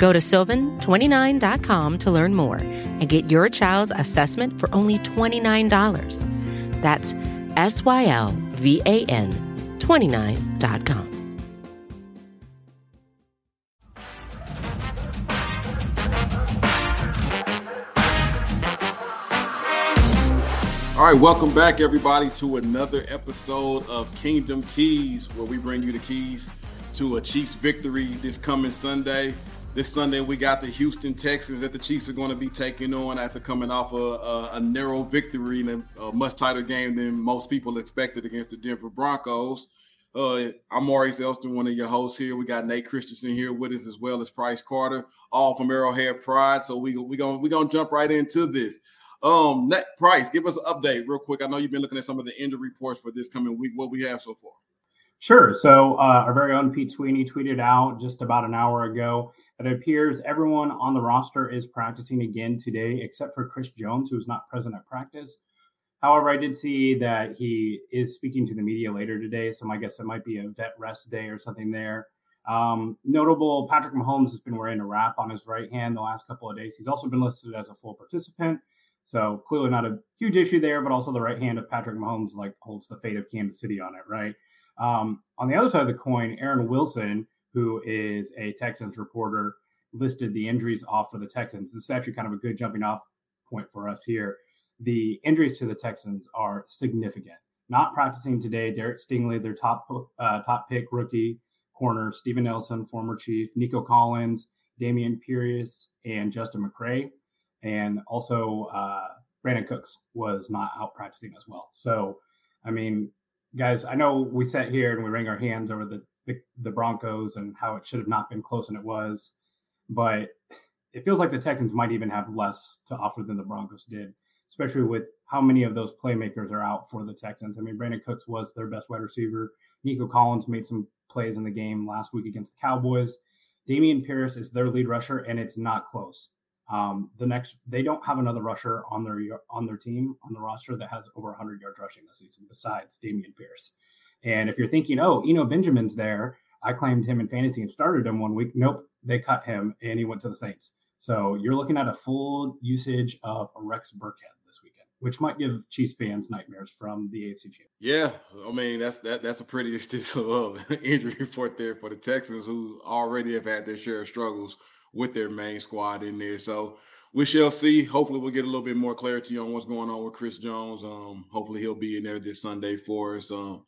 Go to sylvan29.com to learn more and get your child's assessment for only $29. That's S Y L V A N 29.com. All right, welcome back, everybody, to another episode of Kingdom Keys, where we bring you the keys to a Chiefs victory this coming Sunday. This Sunday, we got the Houston Texans that the Chiefs are going to be taking on after coming off a, a, a narrow victory in a, a, much tighter game than most people expected against the Denver Broncos. Uh, I'm Maurice Elston, one of your hosts here. We got Nate Christensen here with us as well as Price Carter, all from Arrowhead Pride. So we we gonna we gonna jump right into this. Um, net price, give us an update real quick. I know you've been looking at some of the injury reports for this coming week. What we have so far? Sure. So uh, our very own Pete Sweeney tweeted out just about an hour ago it appears everyone on the roster is practicing again today, except for Chris Jones, who is not present at practice. However, I did see that he is speaking to the media later today, so I guess it might be a vet rest day or something there. Um, notable, Patrick Mahomes has been wearing a wrap on his right hand the last couple of days. He's also been listed as a full participant. So clearly not a huge issue there, but also the right hand of Patrick Mahomes like holds the fate of Kansas City on it, right? Um, on the other side of the coin, Aaron Wilson, who is a Texans reporter, listed the injuries off for the Texans. This is actually kind of a good jumping off point for us here. The injuries to the Texans are significant. Not practicing today, Derek Stingley, their top uh, top pick rookie corner, Steven Nelson, former Chief, Nico Collins, Dameon Pierce, and Justin McCray and also uh, Brandin Cooks was not out practicing as well. So, I mean, guys, I know we sat here and we wring our hands over the, the, the Broncos and how it should have not been close and it was, but it feels like the Texans might even have less to offer than the Broncos did, especially with how many of those playmakers are out for the Texans. I mean, Brandin Cooks was their best wide receiver. Nico Collins made some plays in the game last week against the Cowboys. Dameon Pierce is their lead rusher, and it's not close. Um, the next, they don't have another rusher on their on their team on the roster that has over 100 yards rushing this season besides Dameon Pierce. And if you're thinking, oh, Eno Benjamin's there, I claimed him in fantasy and started him one week. Nope, they cut him and he went to the Saints. So you're looking at a full usage of Rex Burkhead this weekend, which might give Chiefs fans nightmares from the AFC Championship. Yeah, I mean that's that that's a pretty extensive injury report there for the Texans, who already have had their share of struggles with their main squad in there. So we shall see. Hopefully, we'll get a little bit more clarity on what's going on with Chris Jones. Um, hopefully, he'll be in there this Sunday for us. Um,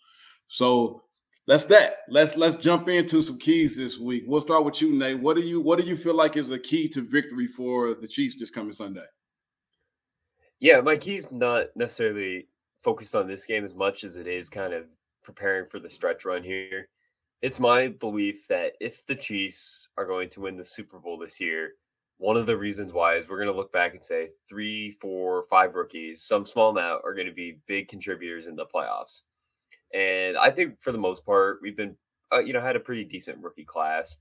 so that's that. Let's let's jump into some keys this week. We'll start with you, Nate. What do you what do you feel like is a key to victory for the Chiefs this coming Sunday? Yeah, my key's not necessarily focused on this game as much as it is kind of preparing for the stretch run here it's my belief that if the Chiefs are going to win the Super Bowl this year, one of the reasons why is we're going to look back and say three, four, five rookies, some small amount, are going to be big contributors in the playoffs. And I think for the most part, we've been, uh, you know, had a pretty decent rookie class.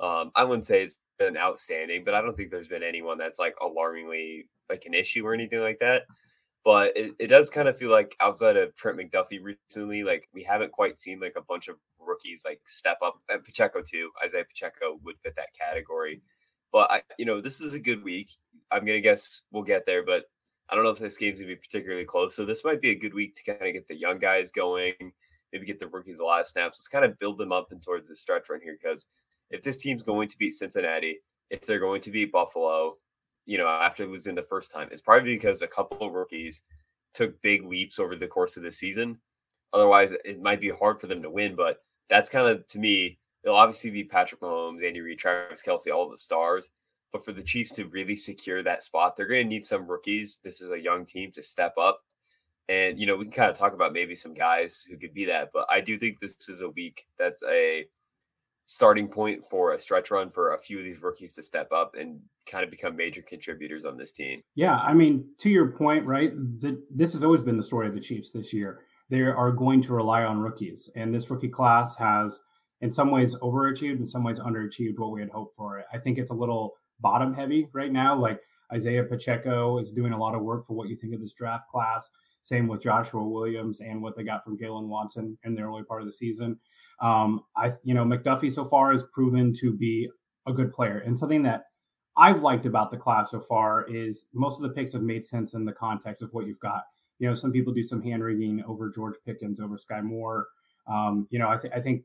Um, I wouldn't say it's been outstanding, but I don't think there's been anyone that's like alarmingly like an issue or anything like that. But it, it does kind of feel like outside of Trent McDuffie recently, like we haven't quite seen like a bunch of rookies like step up. And Pacheco too. Isaiah Pacheco would fit that category. But I, you know, this is a good week. I'm gonna guess we'll get there, but I don't know if this game's gonna be particularly close. So this might be a good week to kind of get the young guys going, maybe get the rookies a lot of snaps. Let's kind of build them up and towards the stretch run here. Because if this team's going to beat Cincinnati, if they're going to beat Buffalo, you know, after losing the first time, it's probably because a couple of rookies took big leaps over the course of the season. Otherwise, it might be hard for them to win. But that's kind of to me, it'll obviously be Patrick Mahomes, Andy Reid, Travis Kelce, all the stars. But for the Chiefs to really secure that spot, they're going to need some rookies. This is a young team to step up. And, you know, we can kind of talk about maybe some guys who could be that. But I do think this is a week that's a starting point for a stretch run for a few of these rookies to step up and kind of become major contributors on this team. Yeah, I mean, to your point, right? The, this has always been the story of the Chiefs this year. They are going to rely on rookies, and this rookie class has, in some ways, overachieved, in some ways, underachieved what we had hoped for. I think it's a little bottom heavy right now. Like Isaiah Pacheco is doing a lot of work for what you think of this draft class. Same with Joshua Williams and what they got from Jaylen Watson in the early part of the season. Um, I, you know, McDuffie so far has proven to be a good player, and something that I've liked about the class so far is most of the picks have made sense in the context of what you've got. You know, some people do some hand wringing over George Pickens, over Skyy Moore. Um, you know, I, th- I think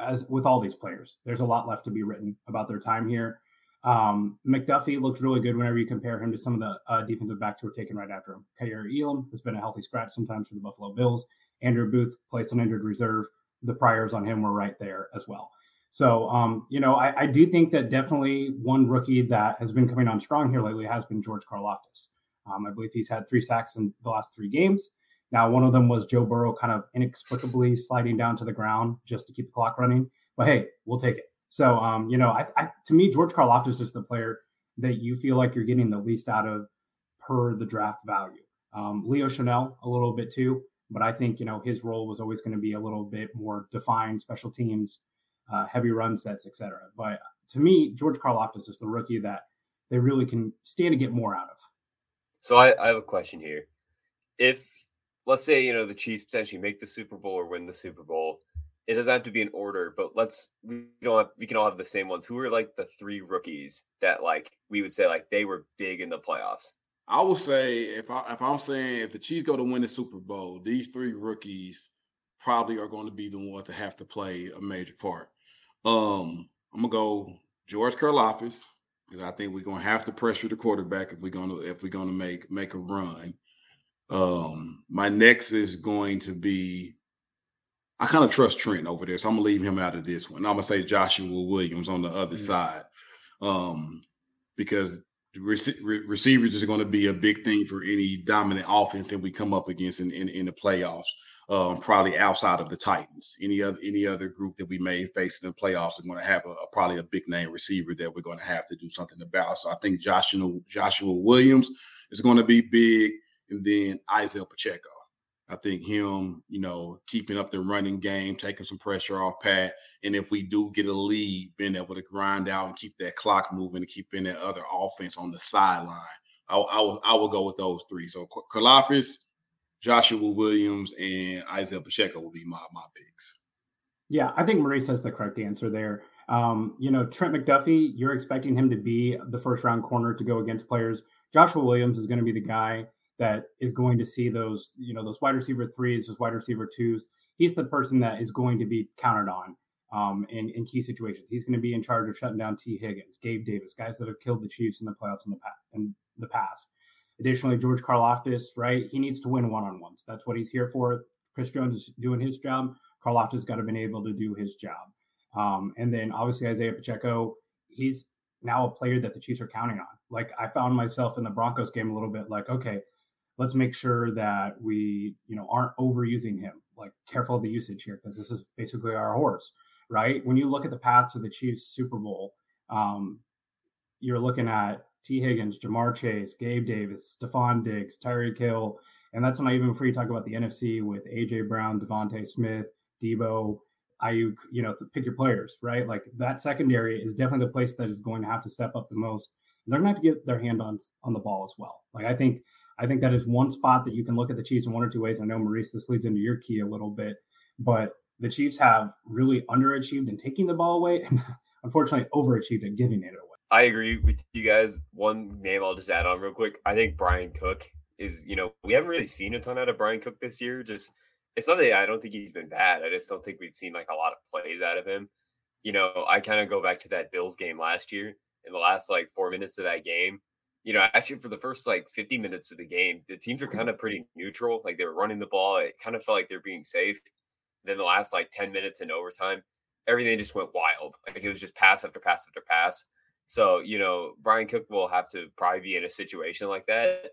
as with all these players, there's a lot left to be written about their time here. Um, McDuffie looks really good whenever you compare him to some of the uh, defensive backs who were taken right after him. Kaiir Elam has been a healthy scratch sometimes for the Buffalo Bills. Andrew Booth placed on injured reserve. The priors on him were right there as well. So, um, you know, I, I, do think that definitely one rookie that has been coming on strong here lately has been George Karlaftis. Um, I believe he's had three sacks in the last three games. Now, one of them was Joe Burrow kind of inexplicably sliding down to the ground just to keep the clock running. But hey, we'll take it. So, um, you know, I, I, to me, George Karlaftis is the player that you feel like you're getting the least out of per the draft value. Um, Leo Chenal a little bit too, but I think you know his role was always going to be a little bit more defined, special teams, uh, heavy run sets, etc. But to me, George Karlaftis is the rookie that they really can stand to get more out of. So I, I have a question here. If let's say you know the Chiefs potentially make the Super Bowl or win the Super Bowl, it doesn't have to be in order, but let's we don't have we can all have the same ones. Who are like the three rookies that like we would say like they were big in the playoffs? I would say if I if I'm saying if the Chiefs go to win the Super Bowl, these three rookies probably are going to be the ones to have to play a major part. Um, I'm gonna go George Karlaftis because I think we're gonna have to pressure the quarterback if we're gonna if we're gonna make make a run. Um, my next is going to be I kind of trust Trent over there, so I'm gonna leave him out of this one. I'm gonna say Joshua Williams on the other mm-hmm. side, um, because rec- receivers is going to be a big thing for any dominant offense that we come up against in in, in the playoffs. Um, probably outside of the Titans, any other any other group that we may face in the playoffs are going to have a, a probably a big name receiver that we're going to have to do something about. So I think Joshua Joshua Williams is going to be big, and then Isaiah Pacheco. I think him, you know, keeping up the running game, taking some pressure off Pat, and if we do get a lead, being able to grind out and keep that clock moving and keeping that other offense on the sideline. I, I will I will go with those three. So Karlaftis, Joshua Williams, and Isaiah Pacheco will be my my picks. Yeah, I think Maurice has the correct answer there. Um, you know, Trent McDuffie, you're expecting him to be the first round corner to go against players. Joshua Williams is going to be the guy that is going to see those, you know, those wide receiver threes, those wide receiver twos. He's the person that is going to be counted on um, in, in key situations. He's going to be in charge of shutting down Tee Higgins, Gabe Davis, guys that have killed the Chiefs in the playoffs in the past. In the past. Additionally, George Karlaftis, right? He needs to win one on ones. That's what he's here for. Chris Jones is doing his job. Karlaftis got to been able to do his job. Um, and then obviously Isaiah Pacheco, he's now a player that the Chiefs are counting on. Like I found myself in the Broncos game a little bit like, okay, let's make sure that we, you know, aren't overusing him. Like careful of the usage here because this is basically our horse, right? When you look at the paths of the Chiefs Super Bowl, um, you're looking at Tee Higgins, Ja'Marr Chase, Gabe Davis, Stefon Diggs, Tyreek Hill, and that's not even before you talk about the NFC with AJ Brown, DeVonta Smith, Deebo, Aiyuk. You know, pick your players, right? Like that secondary is definitely the place that is going to have to step up the most. And they're going to have to get their hand on on the ball as well. Like I think I think that is one spot that you can look at the Chiefs in one or two ways. I know, Maurice, this leads into your key a little bit, but the Chiefs have really underachieved in taking the ball away and unfortunately overachieved in giving it away. I agree with you guys. One name I'll just add on real quick. I think Bryan Cook is, you know, we haven't really seen a ton out of Bryan Cook this year. Just it's not that I don't think he's been bad. I just don't think we've seen like a lot of plays out of him. You know, I kind of go back to that Bills game last year. In the last like four minutes of that game, you know, actually for the first like 50 minutes of the game, the teams were mm-hmm. kind of pretty neutral. Like they were running the ball. It kind of felt like they're being safe. Then the last like 10 minutes in overtime, everything just went wild. Like it was just pass after pass after pass. So, you know, Bryan Cook will have to probably be in a situation like that.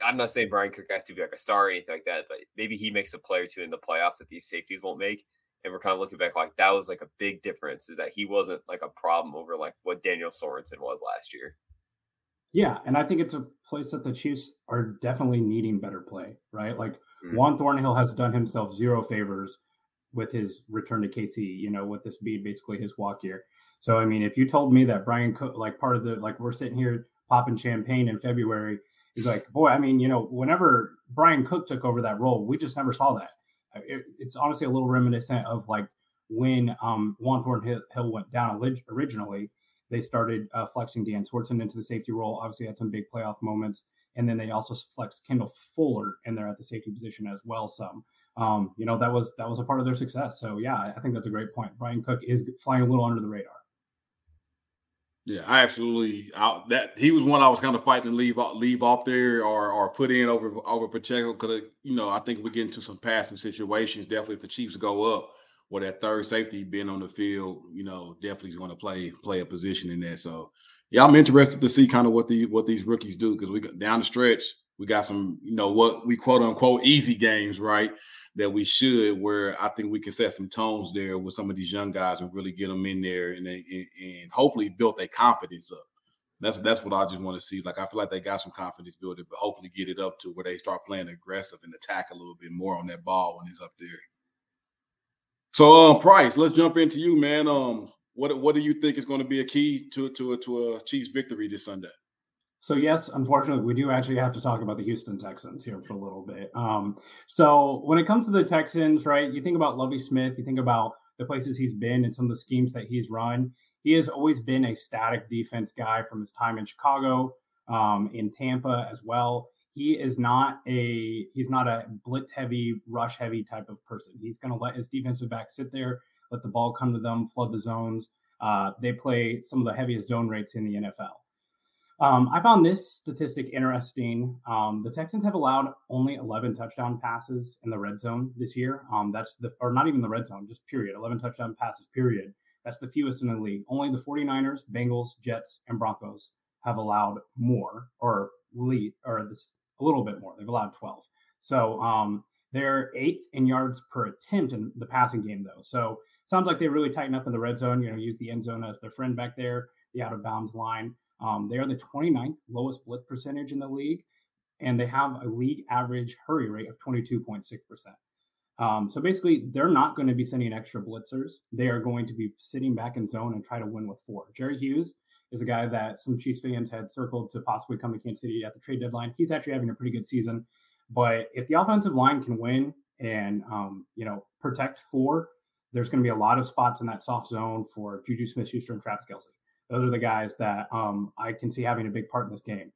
I'm not saying Bryan Cook has to be like a star or anything like that, but maybe he makes a play or two in the playoffs that these safeties won't make. and we're kind of looking back like that was like a big difference is that he wasn't like a problem over like what Daniel Sorensen was last year. Yeah, and I think it's a place that the Chiefs are definitely needing better play, right? Like mm-hmm. Juan Thornhill has done himself zero favors with his return to KC, you know, with this being basically his walk year. So I mean, if you told me that Bryan, Cook, like part of the like we're sitting here popping champagne in February, he's like, boy, I mean, you know, whenever Bryan Cook took over that role, we just never saw that. It, it's honestly a little reminiscent of like when um, Juan Thornhill went down originally they started uh, flexing Dan Sorensen into the safety role. Obviously, had some big playoff moments, and then they also flexed Kendall Fuller in there at the safety position as well. Some, um, you know, that was that was a part of their success. So yeah, I think that's a great point. Bryan Cook is flying a little under the radar. Yeah, I absolutely. I, that he was one I was kind of fighting to leave leave off there or or put in over over Pacheco because you know I think we get into some passing situations. Definitely, if the Chiefs go up, or that third safety being on the field, you know, definitely is going to play play a position in that. So, yeah, I'm interested to see kind of what the what these rookies do because we down the stretch, we got some, you know, what we quote unquote easy games, right? That we should, where I think we can set some tones there with some of these young guys and really get them in there and and, and hopefully build their confidence up. That's that's what I just want to see. Like I feel like they got some confidence building, but hopefully get it up to where they start playing aggressive and attack a little bit more on that ball when it's up there. So, um, Price, let's jump into you, man. Um, what what do you think is going to be a key to to to a Chiefs victory this Sunday? So yes, unfortunately, we do actually have to talk about the Houston Texans here for a little bit. Um, so when it comes to the Texans, right, you think about Lovie Smith, you think about the places he's been and some of the schemes that he's run. He has always been a static defense guy from his time in Chicago, um, in Tampa as well he is not a he's not a blitz heavy, rush heavy type of person. He's going to let his defensive back sit there, let the ball come to them, flood the zones. Uh, they play some of the heaviest zone rates in the NFL. Um, I found this statistic interesting. Um, the Texans have allowed only 11 touchdown passes in the red zone this year. Um, that's the, or not even the red zone, just period. 11 touchdown passes, period. That's the fewest in the league. Only the 49ers, Bengals, Jets, and Broncos have allowed more or lead or this a little bit more. They've allowed 12. So um, they're eighth in yards per attempt in the passing game, though. So sounds like they really tighten up in the red zone. You know, use the end zone as their friend back there, the out of bounds line. Um, they are the 29th lowest blitz percentage in the league, and they have a league average hurry rate of 22.6%. Um, so basically, they're not going to be sending extra blitzers. They are going to be sitting back in zone and try to win with four. Jerry Hughes is a guy that some Chiefs fans had circled to possibly come to Kansas City at the trade deadline. He's actually having a pretty good season. But if the offensive line can win and um, you know protect four, there's going to be a lot of spots in that soft zone for Juju Smith-Schuster and Travis Kelce. Those are the guys that um, I can see having a big part in this game.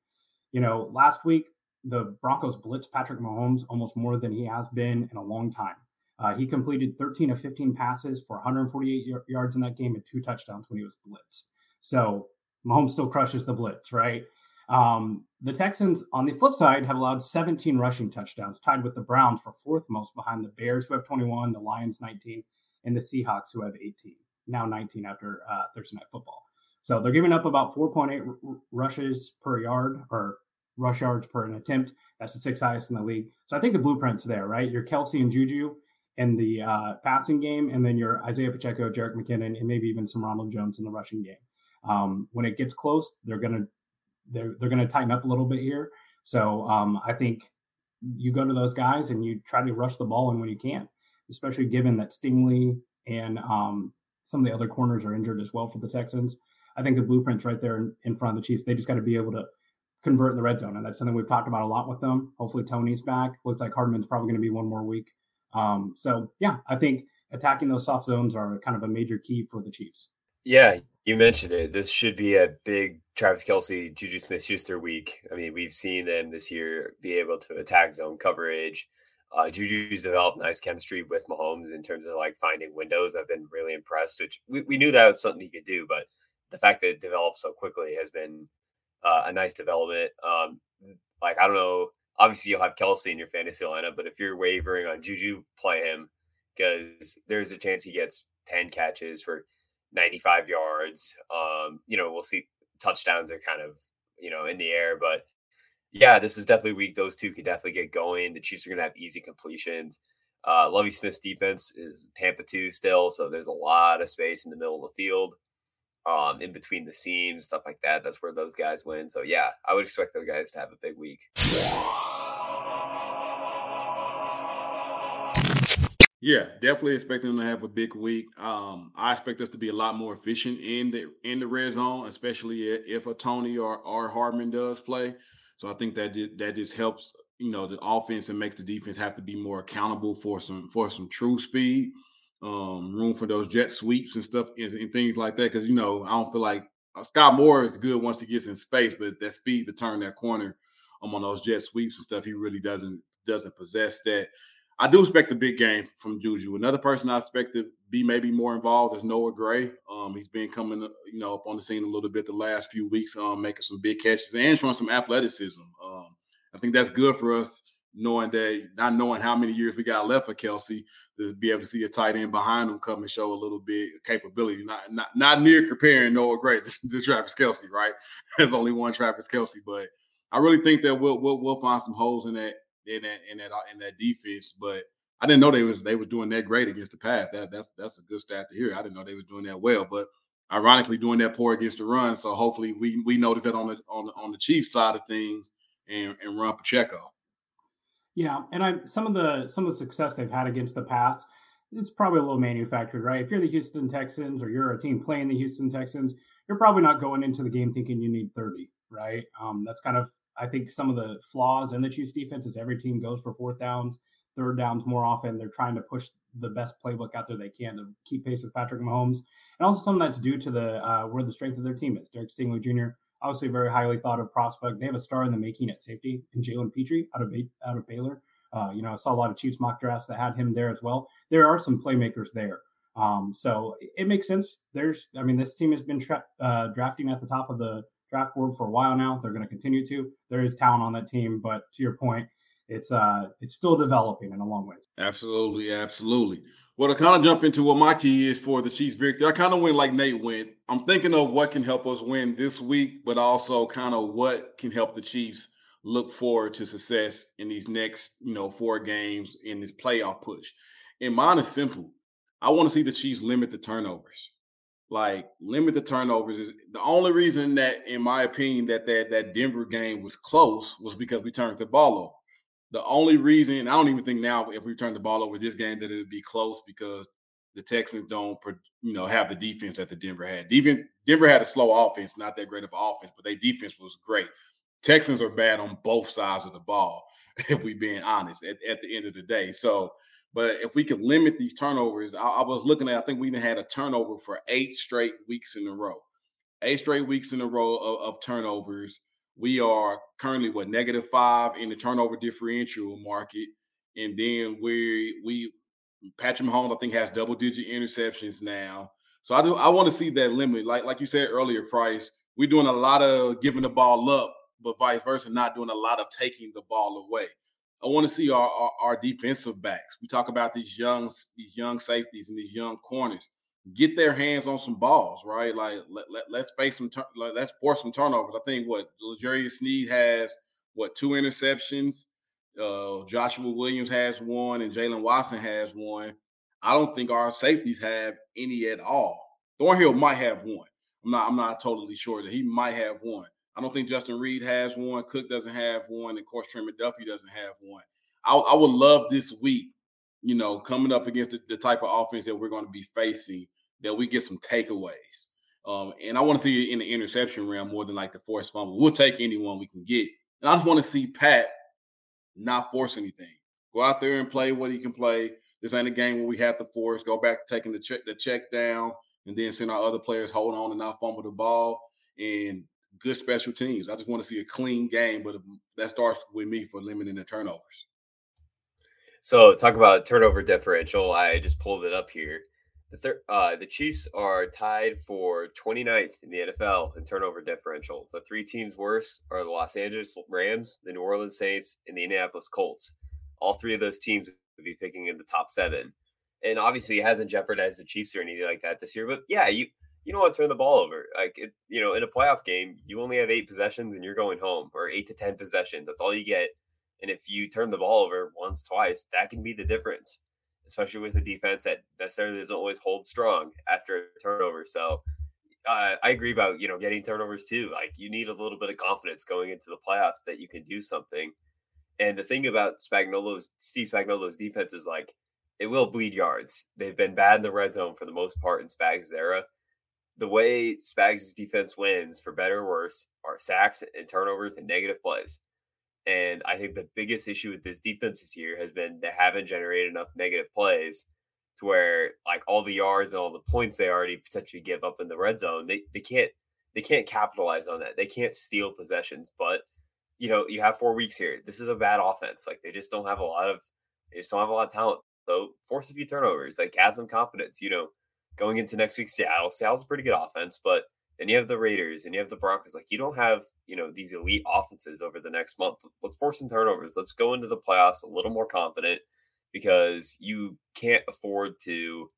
You know, last week the Broncos blitzed Patrick Mahomes almost more than he has been in a long time. Uh, he completed 13 of 15 passes for 148 y- yards in that game and two touchdowns when he was blitzed. So Mahomes still crushes the blitz, right? Um, the Texans, on the flip side, have allowed 17 rushing touchdowns, tied with the Browns for fourth most behind the Bears, who have 21, the Lions 19, and the Seahawks, who have 18. Now 19 after uh, Thursday Night Football. So they're giving up about 4.8 r- rushes per yard or rush yards per an attempt. That's the sixth highest in the league. So I think the blueprint's there, right? Your Kelce and Juju in the uh, passing game, and then your Isaiah Pacheco, Jerick McKinnon, and maybe even some Ronald Jones in the rushing game. Um, when it gets close, they're gonna they're they're gonna tighten up a little bit here. So um, I think you go to those guys and you try to rush the ball in when you can, especially given that Stingley and um, some of the other corners are injured as well for the Texans. I think the blueprint's right there in, in front of the Chiefs. They just got to be able to convert in the red zone, and that's something we've talked about a lot with them. Hopefully, Toney's back. Looks like Hardman's probably going to be one more week. Um, so yeah, I think attacking those soft zones are kind of a major key for the Chiefs. Yeah, you mentioned it. This should be a big Travis Kelce, Juju Smith Schuster week. I mean, we've seen them this year be able to attack zone coverage. Uh, Juju's developed nice chemistry with Mahomes in terms of like finding windows. I've been really impressed, which we, we knew that was something he could do, but the fact that it developed so quickly has been uh, a nice development. Um, like, I don't know, obviously you'll have Kelce in your fantasy lineup, but if you're wavering on Juju, play him because there's a chance he gets 10 catches for 95 yards. Um, you know, we'll see touchdowns are kind of, you know, in the air, but yeah, this is definitely weak. Those two could definitely get going. The Chiefs are going to have easy completions. Uh, Lovie Smith's defense is Tampa 2 still, so there's a lot of space in the middle of the field, um, in between the seams, stuff like that. That's where those guys win. So, yeah, I would expect those guys to have a big week. Yeah, definitely expecting them to have a big week. Um, I expect us to be a lot more efficient in the in the red zone, especially if a Toney or, or Hardman does play. So I think that that just helps, you know, the offense and makes the defense have to be more accountable for some for some true speed, um, room for those jet sweeps and stuff and, and things like that. Because you know, I don't feel like uh, Skyy Moore is good once he gets in space, but that speed to turn that corner um, on those jet sweeps and stuff, he really doesn't doesn't possess that. I do expect a big game from Juju. Another person I expect to be maybe more involved is Noah Gray. Um, he's been coming, you know, up on the scene a little bit the last few weeks, um, making some big catches and showing some athleticism. Um, I think that's good for us, knowing that not knowing how many years we got left for Kelce to be able to see a tight end behind him come and show a little bit of capability. Not not not near comparing Noah Gray to, to Travis Kelce, right? There's only one Travis Kelce, but I really think that we'll we'll, we'll find some holes in that in that in that in that defense. But I didn't know they was they was doing that great against the pass. That that's that's a good stat to hear. I didn't know they was doing that well, but ironically doing that poor against the run. So hopefully we we notice that on the on the, on the Chiefs side of things and and run Pacheco. Yeah, and I some of the some of the success they've had against the pass, it's probably a little manufactured, right? If you're the Houston Texans or you're a team playing the Houston Texans, you're probably not going into the game thinking you need 30, right? Um, that's kind of I think some of the flaws in the Chiefs defense is every team goes for fourth downs, third downs more often. They're trying to push the best playbook out there they can to keep pace with Patrick Mahomes. And also some of that's due to the uh, where the strength of their team is. Derek Stingley Jr., obviously very highly thought of prospect. They have a star in the making at safety in Jalen Pitre out of out of Baylor. Uh, you know, I saw a lot of Chiefs mock drafts that had him there as well. There are some playmakers there. Um, so it makes sense. There's, I mean, this team has been tra- uh, drafting at the top of the draft board for a while now. They're going to continue to. There is talent on that team, but to your point, it's uh it's still developing in a long way. Absolutely, absolutely. Well, to kind of jump into what my key is for the Chiefs victory, I kind of went like Nate went. I'm thinking of what can help us win this week, but also kind of what can help the Chiefs look forward to success in these next, you know, four games in this playoff push. And mine is simple. I want to see the Chiefs limit the turnovers like limit the turnovers is the only reason that in my opinion that that that Denver game was close was because we turned the ball over. The only reason I don't even think now if we turn the ball over this game that it'd be close because the Texans don't you know have the defense that the Denver had. Defense Denver had a slow offense, not that great of an offense, but their defense was great. Texans are bad on both sides of the ball, if we being honest, at, at the end of the day. So but if we could limit these turnovers, I, I was looking at, I think we even had a turnover for eight straight weeks in a row. Eight straight weeks in a row of, of turnovers. We are currently what negative five in the turnover differential market. And then we we Patrick Mahomes, I think, has double digit interceptions now. So I do I want to see that limit. Like like you said earlier, Price, we're doing a lot of giving the ball up, but vice versa, not doing a lot of taking the ball away. I want to see our, our, our defensive backs. We talk about these young these young safeties and these young corners get their hands on some balls, right? Like let, let let's face some tur- let's force some turnovers. I think what L'Jarius Sneed has what two interceptions. Uh, Joshua Williams has one, and Jaylen Watson has one. I don't think our safeties have any at all. Thornhill might have one. I'm not. I'm not totally sure that he might have one. I don't think Justin Reid has one. Cook doesn't have one. And of course, Trent McDuffie doesn't have one. I, I would love this week, you know, coming up against the, the, type of offense that we're going to be facing, that we get some takeaways. Um, and I want to see it in the interception realm more than like the forced fumble. We'll take anyone we can get. And I just want to see Pat not force anything. Go out there and play what he can play. This ain't a game where we have to force. Go back to taking the check the check down and then send our other players hold on and not fumble the ball. And good special teams. I just want to see a clean game, but that starts with me for limiting the turnovers. So talk about turnover differential. I just pulled it up here. The thir- uh, the Chiefs are tied for 29th in the NFL in turnover differential. The three teams worse are the Los Angeles Rams, the New Orleans Saints, and the Indianapolis Colts. All three of those teams would be picking in the top seven. And obviously, it hasn't jeopardized the Chiefs or anything like that this year. But yeah, you you don't want to turn the ball over. Like it, you know, in a playoff game, you only have eight possessions and you're going home, or eight to ten possessions. That's all you get. And if you turn the ball over once, twice, that can be the difference. especially with a defense that necessarily doesn't always hold strong after a turnover. So uh, I agree about you know getting turnovers too. Like you need a little bit of confidence going into the playoffs that you can do something. And the thing about Spagnuolo's, Steve Spagnuolo's defense is like it will bleed yards. They've been bad in the red zone for the most part in Spags' era. The way Spags' defense wins, for better or worse, are sacks and turnovers and negative plays. And I think the biggest issue with this defense this year has been they haven't generated enough negative plays to where like all the yards and all the points they already potentially give up in the red zone, they, they can't they can't capitalize on that. They can't steal possessions. But you know, you have four weeks here. This is a bad offense. Like they just don't have a lot of they just don't have a lot of talent. So force a few turnovers. Like have some confidence. You know, going into next week, Seattle. Seattle's a pretty good offense, but then you have the Raiders and you have the Broncos. Like you don't have you know these elite offenses over the next month. Let's force some turnovers. Let's go into the playoffs a little more confident because you can't afford to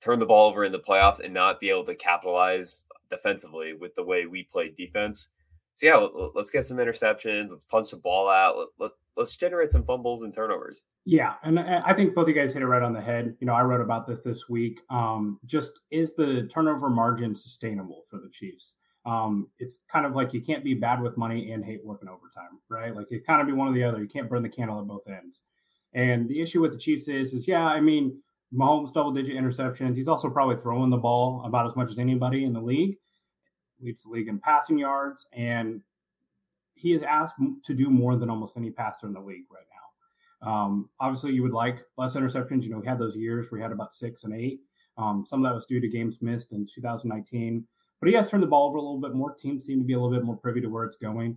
turn the ball over in the playoffs and not be able to capitalize defensively with the way we play defense. So yeah, let's get some interceptions. Let's punch the ball out. Let, let, let's generate some fumbles and turnovers. Yeah, and I think both of you guys hit it right on the head. You know, I wrote about this this week. Um, just is the turnover margin sustainable for the Chiefs? Um, it's kind of like you can't be bad with money and hate working overtime, right? Like it kind of be one or the other. You can't burn the candle at both ends. And the issue with the Chiefs is, is yeah, I mean, Mahomes double digit interceptions. He's also probably throwing the ball about as much as anybody in the league. Leads the league in passing yards, and he is asked to do more than almost any passer in the league right now. Um, obviously, you would like less interceptions. You know, we had those years where we had about six and eight. Um, some of that was due to games missed in 2019, but he has turned the ball over a little bit more. Teams seem to be a little bit more privy to where it's going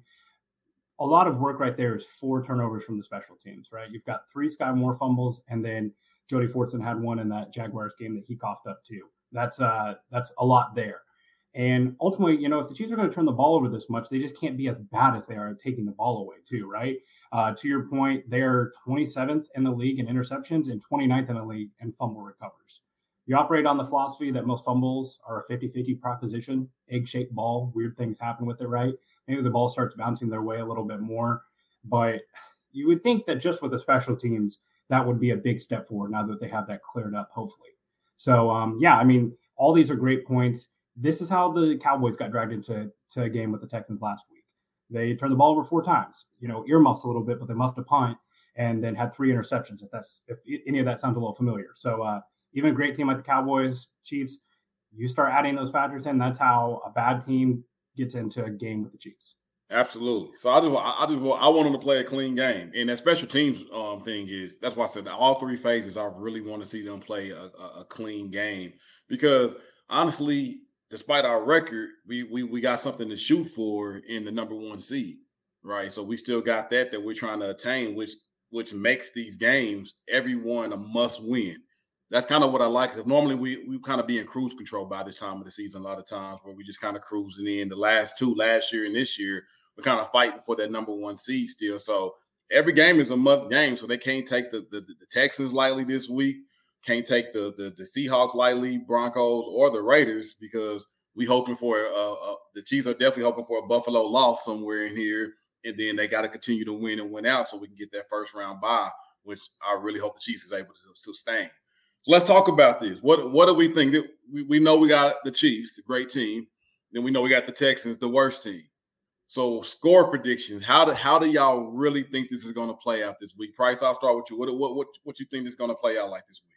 a lot of work right there is four turnovers from the special teams, right? You've got three Skyy Moore fumbles, and then Jody Fortson had one in that Jaguars game that he coughed up too. That's uh that's a lot there. And ultimately, you know, if the Chiefs are going to turn the ball over this much, they just can't be as bad as they are taking the ball away, too, right? Uh, to your point, they're 27th in the league in interceptions and 29th in the league in fumble recovers. You operate on the philosophy that most fumbles are a 50 50 proposition, egg shaped ball, weird things happen with it, right? maybe the ball starts bouncing their way a little bit more. But you would think that just with the special teams, that would be a big step forward now that they have that cleared up, hopefully. So, um, yeah, I mean, all these are great points. This is how the Cowboys got dragged into to a game with the Texans last week. They turned the ball over four times, you know, earmuffs a little bit, but they muffed a punt and then had three interceptions. If that's if any of that sounds a little familiar. So, uh, even a great team like the Cowboys, Chiefs, you start adding those factors in. That's how a bad team gets into a game with the Chiefs. Absolutely. So I just, I just, I want them to play a clean game, and that special teams um, thing is that's why I said all three phases. I really want to see them play a, a, a, clean game because honestly, despite our record, we, we we got something to shoot for in the number one seed, right? So we still got that that we're trying to attain, which which makes these games everyone a must win that's kind of what I like because normally we we kind of be in cruise control by this time of the season a lot of times where we just kind of cruising in. The last two, last year and this year, we're kind of fighting for that number one seed still. So every game is a must game. So they can't take the the, the Texans lightly this week. Can't take the, the the Seahawks lightly, Broncos or the Raiders because we hoping for a, a, the Chiefs are definitely hoping for a Buffalo loss somewhere in here, and then they got to continue to win and win out so we can get that first round bye, which I really hope the Chiefs is able to sustain. So let's talk about this. What what do we think? We, we know we got the Chiefs, a great team. Then we know we got the Texans, the worst team. So score predictions. How do how do y'all really think this is going to play out this week? Price, I'll start with you. What what what what you think is going to play out like this week?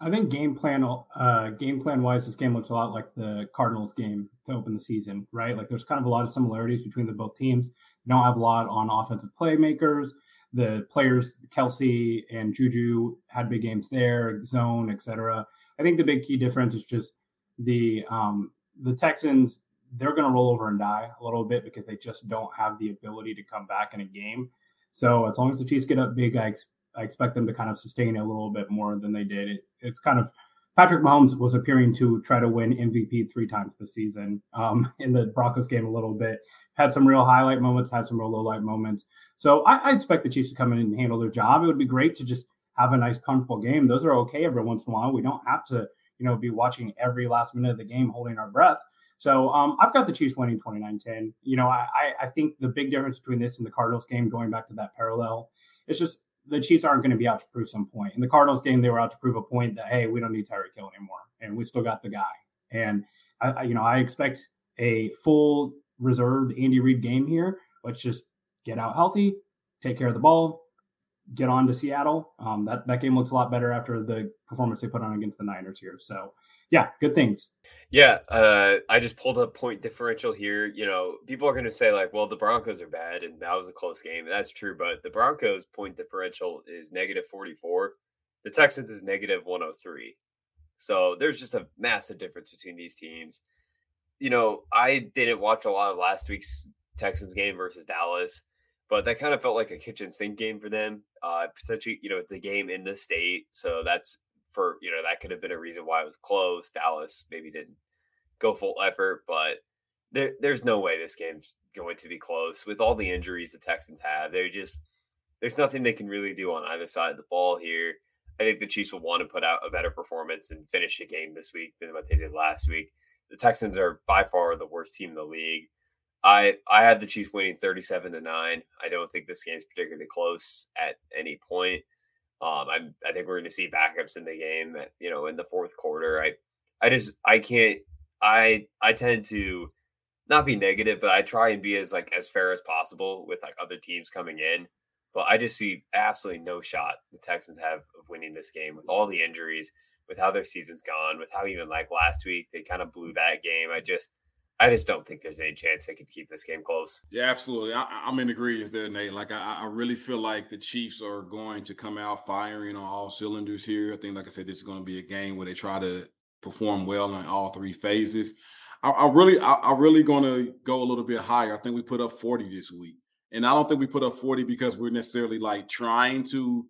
I think game plan uh game plan wise, this game looks a lot like the Cardinals game to open the season, right? Like there's kind of a lot of similarities between the both teams. You don't have a lot on offensive playmakers the players Kelce and Juju had big games there, zone, etc. I think the big key difference is just the um, the Texans. They're going to roll over and die a little bit because they just don't have the ability to come back in a game. So as long as the Chiefs get up big, I, ex- I expect them to kind of sustain a little bit more than they did. It, it's kind of Patrick Mahomes was appearing to try to win MVP three times this season um, in the Broncos game a little bit. Had some real highlight moments, had some real low light moments. So I, I, expect the Chiefs to come in and handle their job. It would be great to just have a nice, comfortable game. Those are okay every once in a while. We don't have to, you know, be watching every last minute of the game holding our breath. So um, I've got the Chiefs winning 29-10. You know, I, I think the big difference between this and the Cardinals game, going back to that parallel, is just the Chiefs aren't going to be out to prove some point. In the Cardinals game, they were out to prove a point that hey, we don't need Tyreek Hill anymore, and we still got the guy. And I, you know, I expect a full reserved Andy Reid game here. Let's just get out healthy, take care of the ball, get on to Seattle. Um, that that game looks a lot better after the performance they put on against the Niners here. So yeah, good things. Yeah, uh, I just pulled up point differential here. You know, people are going to say like, well, the Broncos are bad, and that was a close game. That's true, but the Broncos' point differential is negative forty four. The Texans is negative one hundred three. So there's just a massive difference between these teams. You know, I didn't watch a lot of last week's Texans game versus Dallas, but that kind of felt like a kitchen sink game for them. Uh, potentially, you know, it's a game in the state, so that's for you know that could have been a reason why it was close. Dallas maybe didn't go full effort, but there, there's no way this game's going to be close with all the injuries the Texans have. They're just there's nothing they can really do on either side of the ball here. I think the Chiefs will want to put out a better performance and finish a game this week than what they did last week. The Texans are by far the worst team in the league. I I have the Chiefs winning 37 to 9. I don't think this game's particularly close at any point. Um, I I think we're going to see backups in the game, you know, in the fourth quarter. I I just I can't. I I tend to not be negative, but I try and be as like as fair as possible with like other teams coming in. But I just see absolutely no shot the Texans have of winning this game with all the injuries, with how their season's gone, with how even like last week they kind of blew that game. I just I just don't think there's any chance they could keep this game close. Yeah, absolutely. I, am in agreement there, Nate. Like, I, I, really feel like the Chiefs are going to come out firing on all cylinders here. I think, like I said, this is going to be a game where they try to perform well in all three phases. I, I really, I, I really going to go a little bit higher. I think we put up 40 this week, and I don't think we put up 40 because we're necessarily like trying to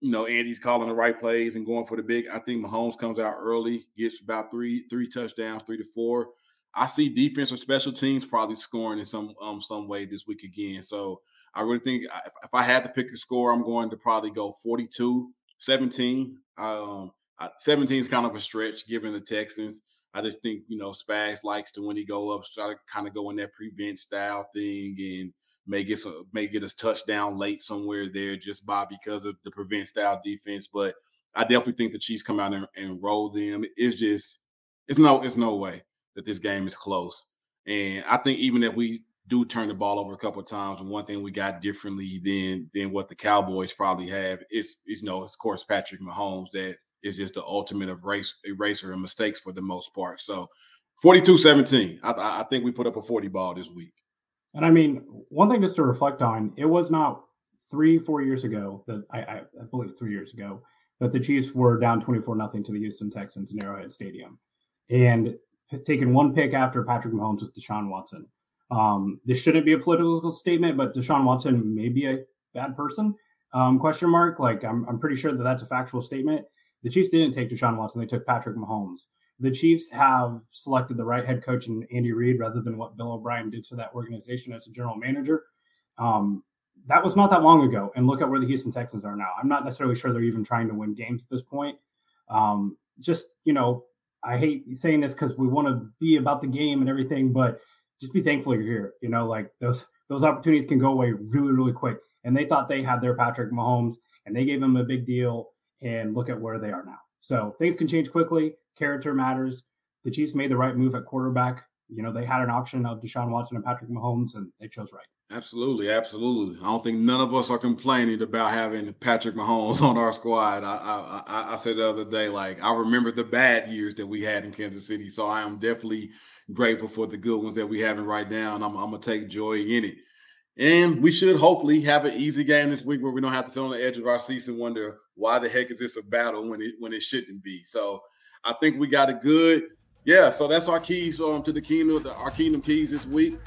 you know, Andy's calling the right plays and going for the big. I think Mahomes comes out early, gets about three three touchdowns, three to four. I see defense or special teams probably scoring in some um some way this week again. So I really think if, if I had to pick a score, I'm going to probably go 42 17. Um, 17 is kind of a stretch given the Texans. I just think, you know, Spags likes to when he go up, try to kind of go in that prevent style thing and may get some, may get us touchdown late somewhere there just by because of the prevent style defense. But I definitely think the Chiefs come out and, and roll them. It's just it's no it's no way that this game is close. And I think even if we do turn the ball over a couple of times, and one thing we got differently than than what the Cowboys probably have is, is you know, of course, Patrick Mahomes that is just the ultimate of race eraser and mistakes for the most part. So 42-17. I, I think we put up a 40 ball this week. And I mean, one thing just to reflect on, it was not three, four years ago that I, I, I believe three years ago that the Chiefs were down 24 nothing to the Houston Texans in Arrowhead Stadium. And taken one pick after Patrick Mahomes with Deshaun Watson. Um, this shouldn't be a political statement, but Deshaun Watson may be a bad person. Um, question mark. Like I'm, I'm pretty sure that that's a factual statement. The Chiefs didn't take Deshaun Watson; they took Patrick Mahomes. The Chiefs have selected the right head coach in Andy Reid rather than what Bill O'Brien did to that organization as a general manager. Um, that was not that long ago, and look at where the Houston Texans are now. I'm not necessarily sure they're even trying to win games at this point. Um, just you know, I hate saying this because we want to be about the game and everything, but just be thankful you're here. You know, like those those opportunities can go away really, really quick. And they thought they had their Patrick Mahomes, and they gave him a big deal. And look at where they are now. So things can change quickly. Character matters. The Chiefs made the right move at quarterback. You know, they had an option of Deshaun Watson and Patrick Mahomes, and they chose right. Absolutely, absolutely. I don't think none of us are complaining about having Patrick Mahomes on our squad. I, I, I said the other day, like I remember the bad years that we had in Kansas City, so I am definitely grateful for the good ones that we having right now, and I'm, I'm gonna take joy in it. And we should hopefully have an easy game this week where we don't have to sit on the edge of our seats and wonder why the heck is this a battle when it when it shouldn't be. So I think we got a good yeah, so that's our keys um, to the kingdom, our kingdom keys this week.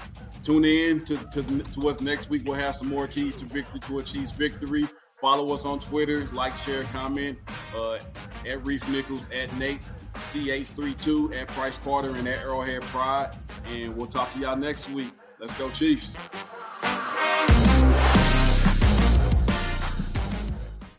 Tune in to, to, to us next week. We'll have some more keys to victory to achieve victory. Follow us on Twitter, like, share, comment uh, at Reese Nichols, at Nate CH32, at Price Carter, and at Arrowhead Pride. And we'll talk to y'all next week. Let's go, Chiefs.